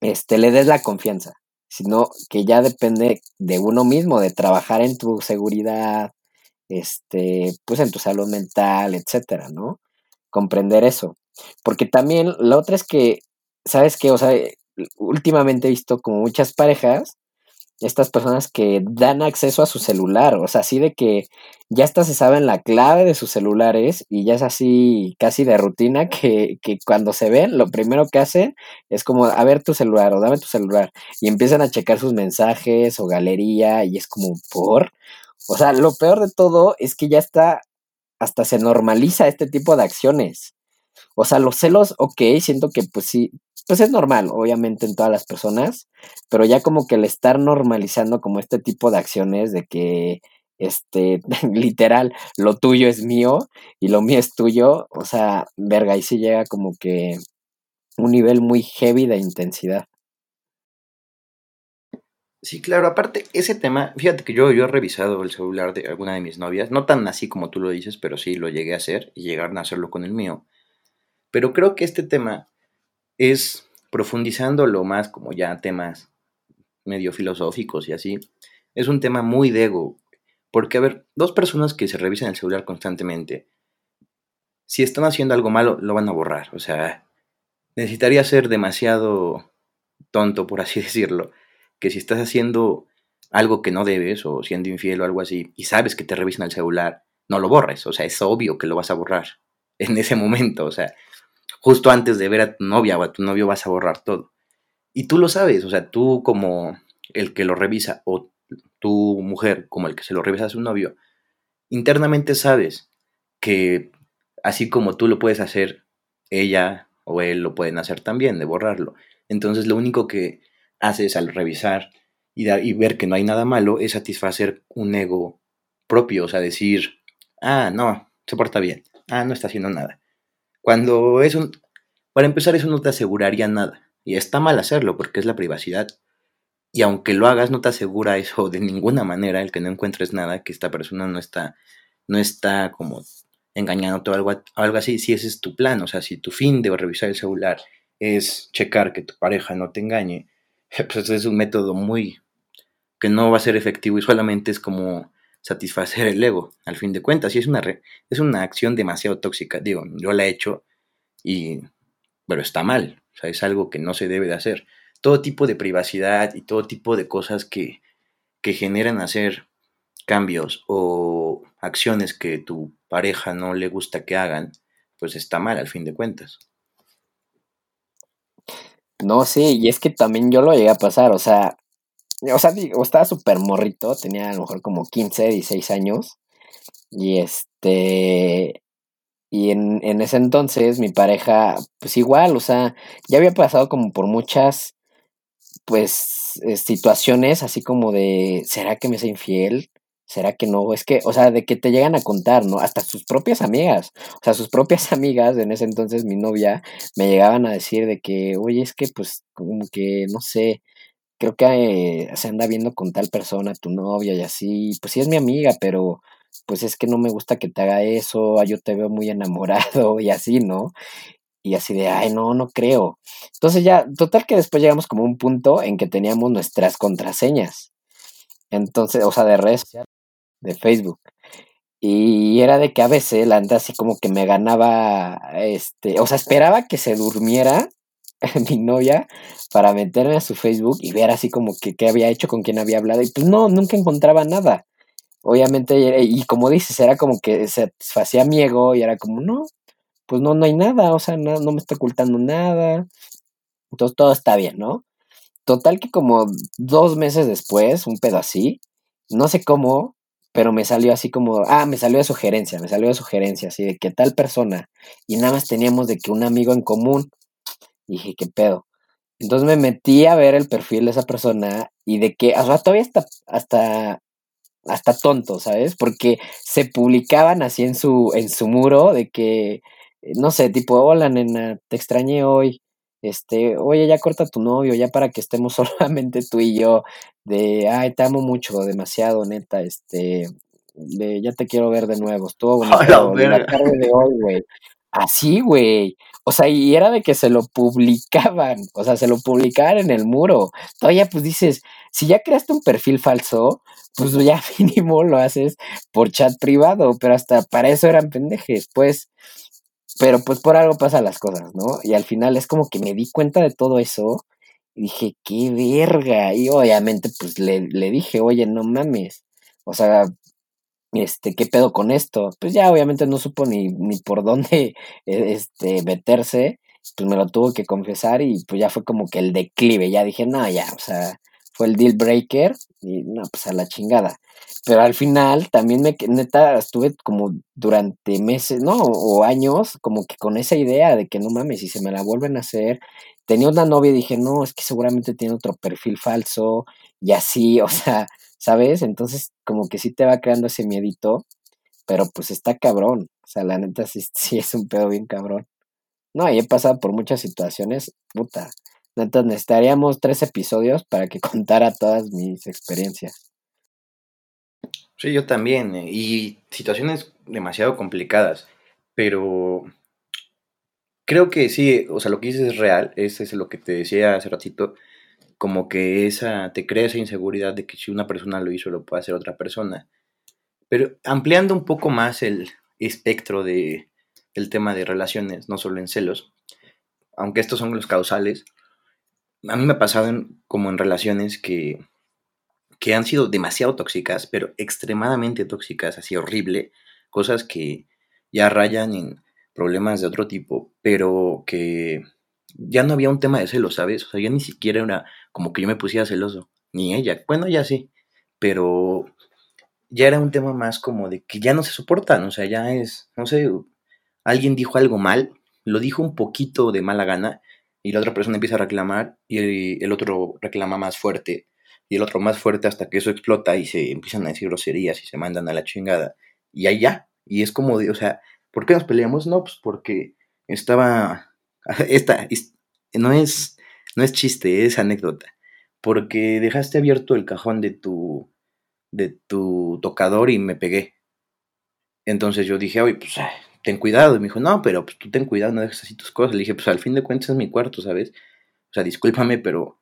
este, le des la confianza, sino que ya depende de uno mismo, de trabajar en tu seguridad, este, pues en tu salud mental, etcétera, ¿no? Comprender eso. Porque también la otra es que, ¿sabes qué? O sea, últimamente he visto como muchas parejas, estas personas que dan acceso a su celular, o sea, así de que ya hasta se saben la clave de sus celulares y ya es así casi de rutina que, que cuando se ven, lo primero que hacen es como, a ver tu celular o dame tu celular y empiezan a checar sus mensajes o galería y es como, por... O sea, lo peor de todo es que ya está, hasta se normaliza este tipo de acciones. O sea, los celos, ok, siento que pues sí, pues es normal, obviamente en todas las personas, pero ya como que el estar normalizando como este tipo de acciones de que este, literal, lo tuyo es mío y lo mío es tuyo, o sea, verga, y sí llega como que un nivel muy heavy de intensidad. Sí, claro, aparte, ese tema, fíjate que yo, yo he revisado el celular de alguna de mis novias, no tan así como tú lo dices, pero sí lo llegué a hacer y llegaron a hacerlo con el mío. Pero creo que este tema es profundizándolo más como ya temas medio filosóficos y así, es un tema muy de ego. Porque, a ver, dos personas que se revisan el celular constantemente, si están haciendo algo malo, lo van a borrar. O sea, necesitaría ser demasiado tonto, por así decirlo, que si estás haciendo algo que no debes o siendo infiel o algo así y sabes que te revisan el celular, no lo borres, o sea, es obvio que lo vas a borrar en ese momento, o sea, justo antes de ver a tu novia o a tu novio vas a borrar todo. Y tú lo sabes, o sea, tú como el que lo revisa o tu mujer como el que se lo revisa a su novio, internamente sabes que así como tú lo puedes hacer, ella o él lo pueden hacer también, de borrarlo. Entonces lo único que haces al revisar y, y ver que no hay nada malo es satisfacer un ego propio, o sea, decir, ah, no, se porta bien, ah, no está haciendo nada. Cuando es un... Para empezar, eso no te aseguraría nada. Y está mal hacerlo porque es la privacidad. Y aunque lo hagas, no te asegura eso de ninguna manera, el que no encuentres nada, que esta persona no está, no está como engañándote o algo, algo así, si ese es tu plan, o sea, si tu fin de revisar el celular es checar que tu pareja no te engañe, pues es un método muy que no va a ser efectivo y solamente es como satisfacer el ego, al fin de cuentas, y es una, es una acción demasiado tóxica, digo, yo la he hecho y, pero está mal, o sea, es algo que no se debe de hacer. Todo tipo de privacidad y todo tipo de cosas que, que generan hacer cambios o acciones que tu pareja no le gusta que hagan, pues está mal al fin de cuentas. No, sí, y es que también yo lo llegué a pasar, o sea, o sea, digo, estaba súper morrito, tenía a lo mejor como 15, 16 años, y este, y en, en ese entonces mi pareja, pues igual, o sea, ya había pasado como por muchas, pues, eh, situaciones así como de, ¿será que me soy infiel? ¿Será que no? Es que, o sea, de que te llegan a contar, ¿no? Hasta sus propias amigas. O sea, sus propias amigas, en ese entonces mi novia, me llegaban a decir de que, oye, es que pues como que, no sé, creo que eh, se anda viendo con tal persona, tu novia y así. Pues sí es mi amiga, pero pues es que no me gusta que te haga eso, yo te veo muy enamorado y así, ¿no? Y así de, ay, no, no creo. Entonces ya, total que después llegamos como a un punto en que teníamos nuestras contraseñas. Entonces, o sea, de redes de Facebook. Y era de que a veces la anda así como que me ganaba, este, o sea, esperaba que se durmiera mi novia para meterme a su Facebook y ver así como que qué había hecho, con quién había hablado. Y pues no, nunca encontraba nada. Obviamente, y como dices, era como que se hacía mi ego y era como, no, pues no, no hay nada, o sea, no, no me está ocultando nada. Entonces todo está bien, ¿no? Total que como dos meses después, un pedo así, no sé cómo, pero me salió así como, ah, me salió de sugerencia, me salió de sugerencia, así de que tal persona, y nada más teníamos de que un amigo en común, y dije, ¿qué pedo? Entonces me metí a ver el perfil de esa persona y de que, o sea, todavía hasta, hasta, hasta tonto, ¿sabes? Porque se publicaban así en su, en su muro de que, no sé, tipo, hola nena, te extrañé hoy, este, oye, ya corta tu novio, ya para que estemos solamente tú y yo, de, ay, te amo mucho, demasiado, neta, este, de, ya te quiero ver de nuevo, estuvo bonito la tarde de hoy, güey. Así, güey. O sea, y era de que se lo publicaban, o sea, se lo publicaban en el muro. Todavía, pues dices, si ya creaste un perfil falso, pues ya mínimo lo haces por chat privado, pero hasta para eso eran pendejes, pues. Pero pues por algo pasan las cosas, ¿no? Y al final es como que me di cuenta de todo eso y dije, qué verga. Y obviamente pues le, le dije, oye, no mames. O sea, este, ¿qué pedo con esto? Pues ya obviamente no supo ni, ni por dónde e, este, meterse, pues me lo tuvo que confesar y pues ya fue como que el declive, ya dije, no, ya, o sea, fue el deal breaker y no, pues a la chingada. Pero al final también me, neta, estuve como durante meses, ¿no? O años, como que con esa idea de que no mames, si se me la vuelven a hacer. Tenía una novia y dije, no, es que seguramente tiene otro perfil falso y así, o sea, ¿sabes? Entonces como que sí te va creando ese miedito, pero pues está cabrón, o sea, la neta sí, es un pedo bien cabrón. No, y he pasado por muchas situaciones, puta. Entonces necesitaríamos tres episodios para que contara todas mis experiencias. Sí, yo también. eh, Y situaciones demasiado complicadas. Pero creo que sí, o sea, lo que dices es real. Ese es lo que te decía hace ratito. Como que esa, te crea esa inseguridad de que si una persona lo hizo, lo puede hacer otra persona. Pero ampliando un poco más el espectro de, del tema de relaciones, no solo en celos, aunque estos son los causales, a mí me ha pasado en- como en relaciones que, que han sido demasiado tóxicas, pero extremadamente tóxicas, así horrible, cosas que ya rayan en problemas de otro tipo, pero que ya no había un tema de celos, ¿sabes? O sea, ya ni siquiera era como que yo me pusiera celoso, ni ella, bueno, ya sí, pero ya era un tema más como de que ya no se soportan, o sea, ya es, no sé, alguien dijo algo mal, lo dijo un poquito de mala gana, y la otra persona empieza a reclamar, y el otro reclama más fuerte, y el otro más fuerte hasta que eso explota y se empiezan a decir groserías y se mandan a la chingada. Y ahí ya. Y es como de, o sea, ¿por qué nos peleamos? No, pues porque estaba. Esta, es- no es, no es chiste, es anécdota. Porque dejaste abierto el cajón de tu, de tu tocador y me pegué. Entonces yo dije, oye, pues ten cuidado. Y me dijo, no, pero pues tú ten cuidado, no dejes así tus cosas. Le dije, pues al fin de cuentas es mi cuarto, ¿sabes? O sea, discúlpame, pero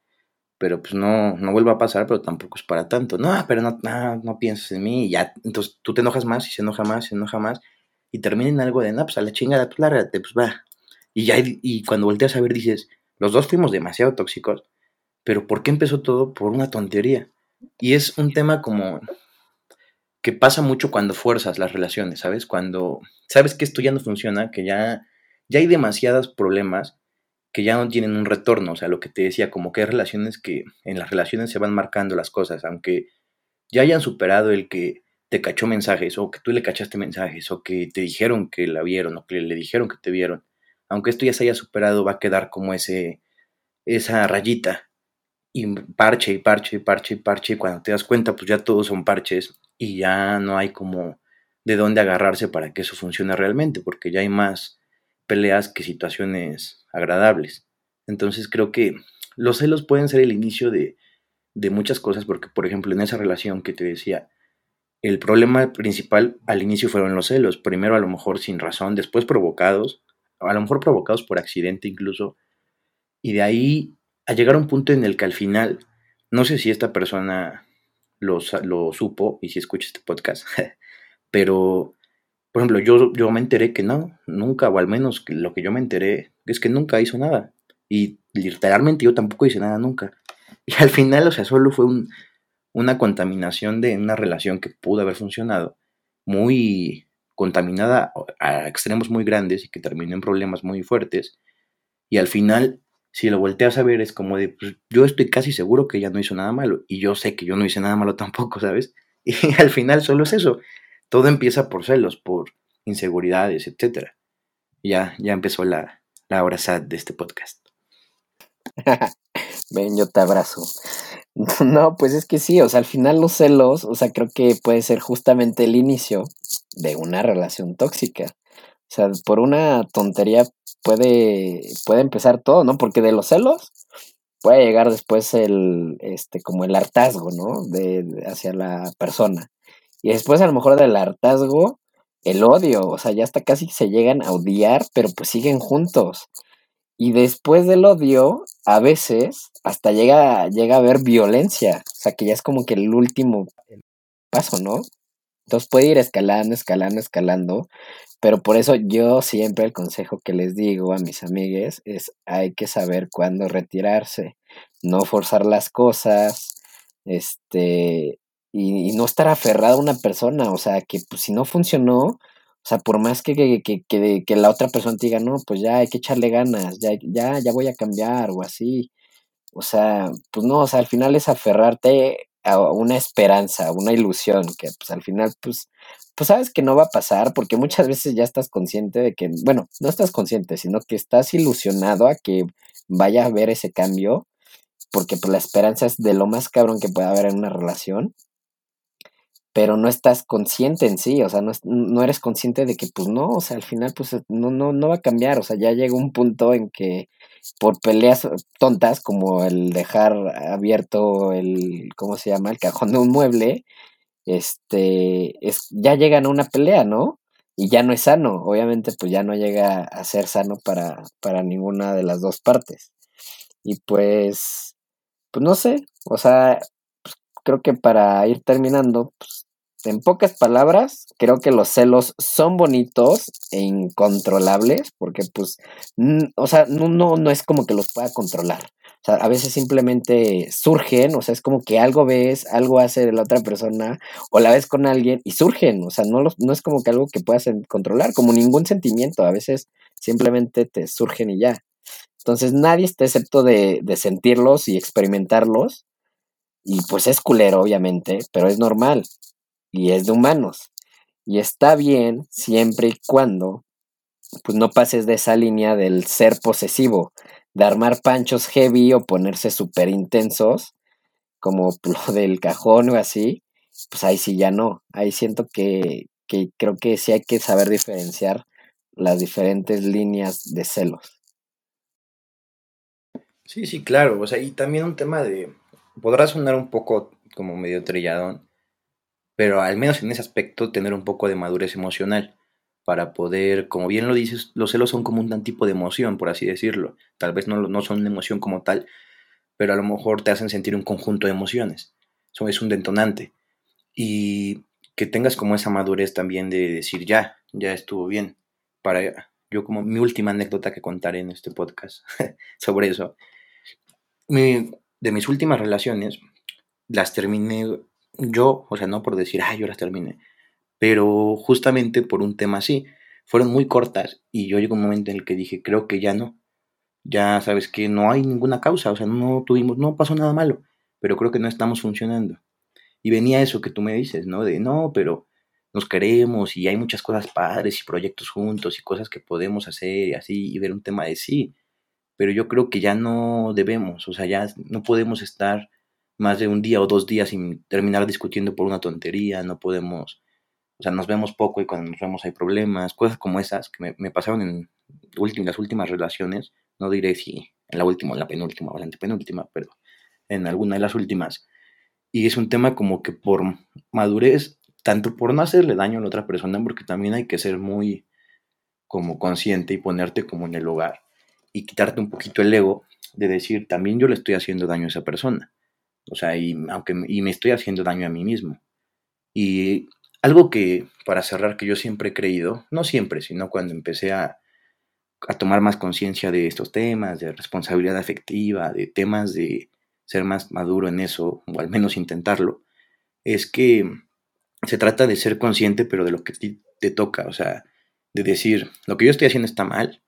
pero pues no, no vuelva a pasar, pero tampoco es para tanto. No, pero no, no, no pienses en mí ya. Entonces tú te enojas más y se enoja más, se enoja más y termina en algo de, no, pues a la chingada, pues lárgate, pues va. Y ya, y cuando volteas a ver dices, los dos fuimos demasiado tóxicos, pero ¿por qué empezó todo? Por una tontería. Y es un tema como que pasa mucho cuando fuerzas las relaciones, ¿sabes? Cuando sabes que esto ya no funciona, que ya, ya hay demasiados problemas que ya no tienen un retorno, o sea, lo que te decía, como que hay relaciones que en las relaciones se van marcando las cosas, aunque ya hayan superado el que te cachó mensajes, o que tú le cachaste mensajes, o que te dijeron que la vieron, o que le dijeron que te vieron, aunque esto ya se haya superado, va a quedar como ese, esa rayita, y parche, y parche, y parche, y parche, y cuando te das cuenta, pues ya todos son parches, y ya no hay como de dónde agarrarse para que eso funcione realmente, porque ya hay más peleas que situaciones agradables. Entonces creo que los celos pueden ser el inicio de, de muchas cosas, porque por ejemplo en esa relación que te decía, el problema principal al inicio fueron los celos, primero a lo mejor sin razón, después provocados, a lo mejor provocados por accidente incluso, y de ahí a llegar a un punto en el que al final, no sé si esta persona lo, lo supo y si escucha este podcast, pero por ejemplo, yo, yo me enteré que no, nunca, o al menos lo que yo me enteré es que nunca hizo nada. Y literalmente yo tampoco hice nada nunca. Y al final, o sea, solo fue un, una contaminación de una relación que pudo haber funcionado, muy contaminada a extremos muy grandes y que terminó en problemas muy fuertes. Y al final, si lo volteas a ver, es como de, pues yo estoy casi seguro que ella no hizo nada malo. Y yo sé que yo no hice nada malo tampoco, ¿sabes? Y al final solo es eso. Todo empieza por celos, por inseguridades, etcétera. Ya, ya empezó la, la hora de este podcast. Ven, yo te abrazo. No, pues es que sí, o sea, al final los celos, o sea, creo que puede ser justamente el inicio de una relación tóxica. O sea, por una tontería puede, puede empezar todo, ¿no? Porque de los celos puede llegar después el, este, como el hartazgo, ¿no? De, hacia la persona. Y después a lo mejor del hartazgo, el odio, o sea, ya hasta casi se llegan a odiar, pero pues siguen juntos. Y después del odio, a veces hasta llega, llega a haber violencia. O sea, que ya es como que el último paso, ¿no? Entonces puede ir escalando, escalando, escalando. Pero por eso yo siempre el consejo que les digo a mis amigues es hay que saber cuándo retirarse, no forzar las cosas, este, y, no estar aferrado a una persona. O sea, que pues, si no funcionó, o sea, por más que, que, que, que, la otra persona te diga, no, pues ya hay que echarle ganas, ya, ya, ya voy a cambiar o así. O sea, pues no, o sea, al final es aferrarte una esperanza, una ilusión, que pues al final, pues, pues sabes que no va a pasar, porque muchas veces ya estás consciente de que, bueno, no estás consciente, sino que estás ilusionado a que vaya a haber ese cambio, porque pues la esperanza es de lo más cabrón que puede haber en una relación. Pero no estás consciente en sí, o sea, no, no eres consciente de que pues no, o sea, al final pues no, no, no va a cambiar, o sea, ya llega un punto en que por peleas tontas como el dejar abierto el, ¿cómo se llama? El cajón de un mueble, este, es, ya llegan a una pelea, ¿no? Y ya no es sano, obviamente pues ya no llega a ser sano para, para ninguna de las dos partes. Y pues, pues no sé, o sea, creo que para ir terminando, pues, en pocas palabras, creo que los celos son bonitos e incontrolables, porque pues, o sea, no, no, no es como que los pueda controlar. O sea, a veces simplemente surgen, o sea, es como que algo ves, algo hace la otra persona, o la ves con alguien y surgen, o sea, no, no es como que algo que puedas controlar, como ningún sentimiento, a veces simplemente te surgen y ya. Entonces nadie está excepto de, de sentirlos y experimentarlos, y pues es culero, obviamente, pero es normal y es de humanos. Y está bien siempre y cuando pues no pases de esa línea del ser posesivo, de armar panchos heavy o ponerse súper intensos, como lo del cajón o así, pues ahí sí ya no. Ahí siento que, que creo que sí hay que saber diferenciar las diferentes líneas de celos. Sí, sí, claro. O sea, y también un tema de. Podrá sonar un poco como medio trilladón, pero al menos en ese aspecto tener un poco de madurez emocional para poder, como bien lo dices, los celos son como un tipo de emoción, por así decirlo. Tal vez no, no son una emoción como tal, pero a lo mejor te hacen sentir un conjunto de emociones. Eso es un detonante. Y que tengas como esa madurez también de decir, ya, ya estuvo bien. Para yo como mi última anécdota que contaré en este podcast sobre eso. De mis últimas relaciones, las terminé yo, o sea, no por decir, ay, yo las terminé, pero justamente por un tema así. Fueron muy cortas y yo llegó un momento en el que dije, creo que ya no. Ya sabes que no hay ninguna causa, o sea, no tuvimos, no pasó nada malo, pero creo que no estamos funcionando. Y venía eso que tú me dices, ¿no? De no, pero nos queremos y hay muchas cosas padres y proyectos juntos y cosas que podemos hacer y así, y ver un tema de sí. Pero yo creo que ya no debemos, o sea, ya no podemos estar más de un día o dos días sin terminar discutiendo por una tontería, no podemos o sea, nos vemos poco y cuando nos vemos hay problemas, cosas como esas que me, pasaron en las últimas relaciones, no diré si en la última, en la penúltima o la antepenúltima, pero en alguna de las últimas. Y es un tema como que por madurez, tanto por no hacerle daño a la otra persona, porque también hay que ser muy como consciente y ponerte como en el lugar y quitarte un poquito el ego de decir, también yo le estoy haciendo daño a esa persona. O sea, y, aunque, y me estoy haciendo daño a mí mismo. Y algo que, para cerrar, que yo siempre he creído, no siempre, sino cuando empecé a, tomar más conciencia de estos temas, de responsabilidad afectiva, de temas de ser más maduro en eso, o al menos intentarlo, es que se trata de ser consciente, pero de lo que te toca, o sea, de decir, lo que yo estoy haciendo está mal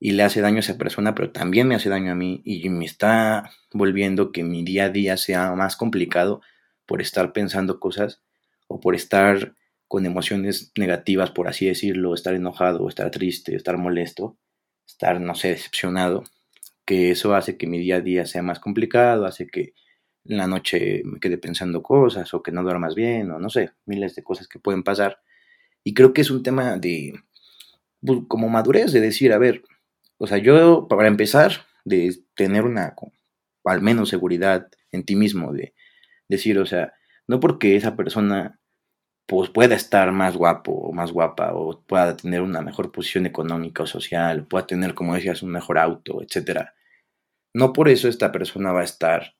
y le hace daño a esa persona, pero también me hace daño a mí y me está volviendo que mi día a día sea más complicado por estar pensando cosas o por estar con emociones negativas, por así decirlo, estar enojado, estar triste, estar molesto, estar, no sé, decepcionado, que eso hace que mi día a día sea más complicado, hace que en la noche me quede pensando cosas o que no duermas bien o no sé, miles de cosas que pueden pasar. Y creo que es un tema de, pues, como madurez, de decir, a ver, o sea, yo para empezar, de tener una, al menos seguridad en ti mismo, de decir, o sea, no porque esa persona pues pueda estar más guapo o más guapa o pueda tener una mejor posición económica o social, pueda tener, como decías, un mejor auto, etcétera. No por eso esta persona va a estar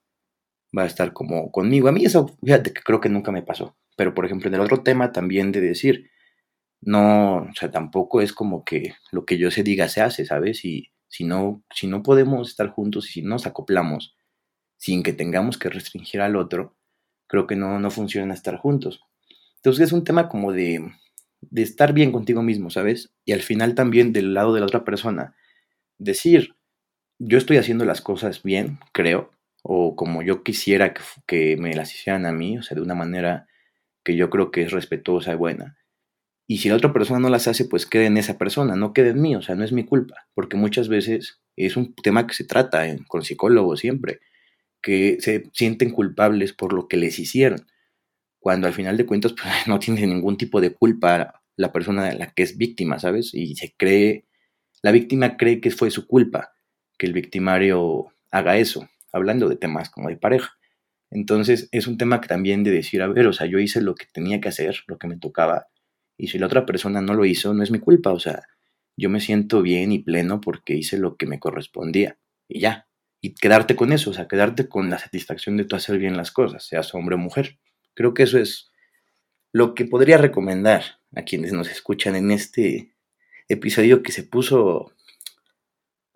va a estar como conmigo. A mí eso, fíjate que creo que nunca me pasó. Pero por ejemplo, en el otro tema también de decir, no, o sea, tampoco es como que lo que yo se diga se hace, ¿sabes? Y si no, si no podemos estar juntos y si nos acoplamos sin que tengamos que restringir al otro, creo que no, no funciona estar juntos. Entonces es un tema como de, de estar bien contigo mismo, ¿sabes? Y al final también del lado de la otra persona, decir, yo estoy haciendo las cosas bien, creo, o como yo quisiera que, que, me las hicieran a mí, o sea, de una manera que yo creo que es respetuosa y buena. Y si la otra persona no las hace, pues quede en esa persona, no quede en mí, o sea, no es mi culpa, porque muchas veces es un tema que se trata con psicólogos siempre, que se sienten culpables por lo que les hicieron, cuando al final de cuentas pues, no tiene ningún tipo de culpa la persona de la que es víctima, ¿sabes? Y se cree, la víctima cree que fue su culpa que el victimario haga eso, hablando de temas como de pareja. Entonces es un tema que también de decir, a ver, o sea, yo hice lo que tenía que hacer, lo que me tocaba, y si la otra persona no lo hizo, no es mi culpa, o sea, yo me siento bien y pleno porque hice lo que me correspondía, y ya. Y quedarte con eso, o sea, quedarte con la satisfacción de tú hacer bien las cosas, seas hombre o mujer. Creo que eso es lo que podría recomendar a quienes nos escuchan en este episodio que se puso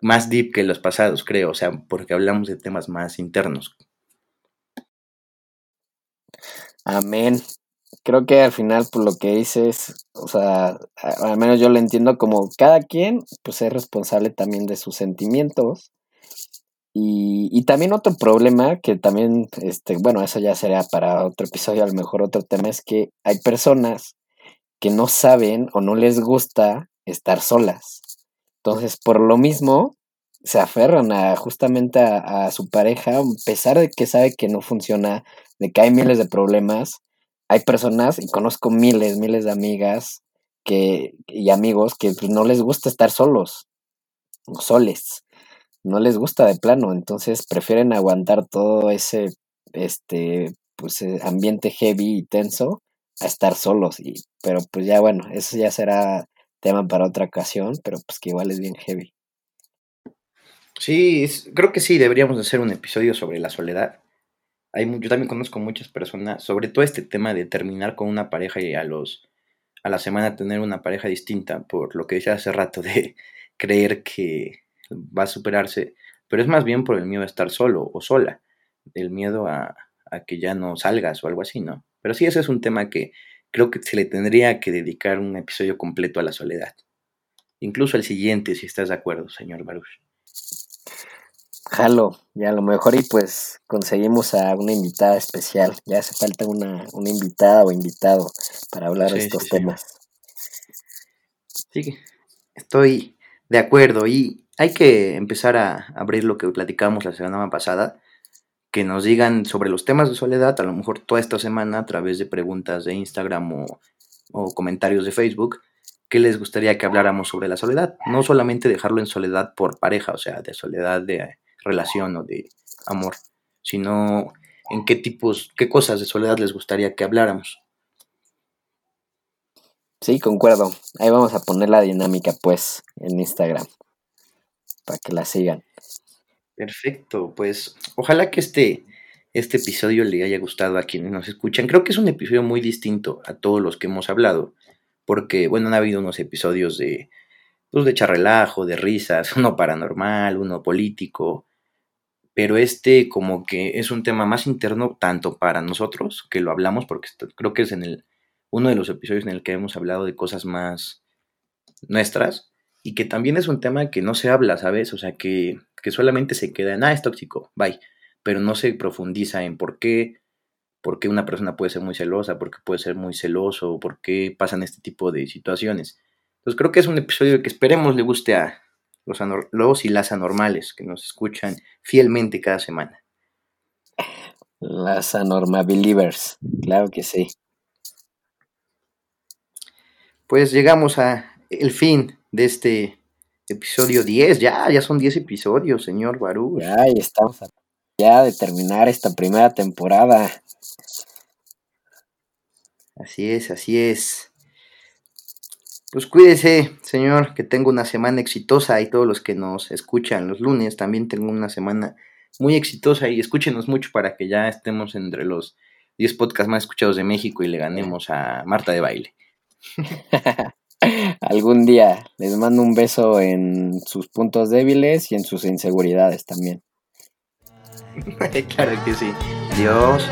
más deep que los pasados, creo, o sea, porque hablamos de temas más internos. Amén. Creo que al final, por lo que dices, o sea, al menos yo lo entiendo como cada quien, pues es responsable también de sus sentimientos. Y, y también otro problema que también, este, bueno, eso ya será para otro episodio, a lo mejor otro tema, es que hay personas que no saben o no les gusta estar solas. Entonces, por lo mismo, se aferran a justamente a, su pareja, a pesar de que sabe que no funciona, de que hay miles de problemas. Hay personas, y conozco miles, miles de amigas que, y amigos que pues, no les gusta estar solos, soles. No les gusta de plano, entonces prefieren aguantar todo ese este pues eh, ambiente heavy y tenso a estar solos y pero pues ya bueno, eso ya será tema para otra ocasión, pero pues que igual es bien heavy. Sí, creo que sí, deberíamos hacer un episodio sobre la soledad. Hay, yo también conozco muchas personas, sobre todo este tema de terminar con una pareja y a los a la semana tener una pareja distinta, por lo que decía hace rato de creer que va a superarse, pero es más bien por el miedo a estar solo o sola, el miedo a, a que ya no salgas o algo así, ¿no? Pero sí, ese es un tema que creo que se le tendría que dedicar un episodio completo a la soledad. Incluso el siguiente, si estás de acuerdo, señor Baruch. Jalo, ya a lo mejor y pues conseguimos a una invitada especial. Ya hace falta una, una invitada o invitado para hablar de estos temas. Sí. sí, estoy de acuerdo y hay que empezar a abrir lo que platicamos la semana pasada, que nos digan sobre los temas de soledad, a lo mejor toda esta semana a través de preguntas de Instagram o, o comentarios de Facebook, qué les gustaría que habláramos sobre la soledad. No solamente dejarlo en soledad por pareja, o sea, de soledad de relación o de amor, sino en qué tipos, qué cosas de soledad les gustaría que habláramos. Sí, concuerdo. Ahí vamos a poner la dinámica, pues, en Instagram, para que la sigan. Perfecto, pues ojalá que este, este episodio le haya gustado a quienes nos escuchan. Creo que es un episodio muy distinto a todos los que hemos hablado, porque, bueno, han habido unos episodios de, pues, de charrelajo, de risas, uno paranormal, uno político, pero este como que es un tema más interno tanto para nosotros, que lo hablamos, porque creo que es en el, uno de los episodios en el que hemos hablado de cosas más nuestras, y que también es un tema que no se habla, ¿sabes? O sea, que, que solamente se queda en, ah, es tóxico, bye, pero no se profundiza en por qué, por qué una persona puede ser muy celosa, por qué puede ser muy celoso, por qué pasan este tipo de situaciones. Entonces creo que es un episodio que esperemos le guste a, los, y las anormales que nos escuchan fielmente cada semana. Las believers, claro que sí. Pues llegamos a el fin de este episodio 10. Ya, ya son 10 episodios, señor Barú. Ya, estamos a ya de terminar esta primera temporada. Así es, así es. Pues cuídese, señor, que tenga una semana exitosa y todos los que nos escuchan los lunes también tengo una semana muy exitosa y escúchenos mucho para que ya estemos entre los 10 podcasts más escuchados de México y le ganemos a Marta de Baile. Algún día les mando un beso en sus puntos débiles y en sus inseguridades también. claro que sí. Dios.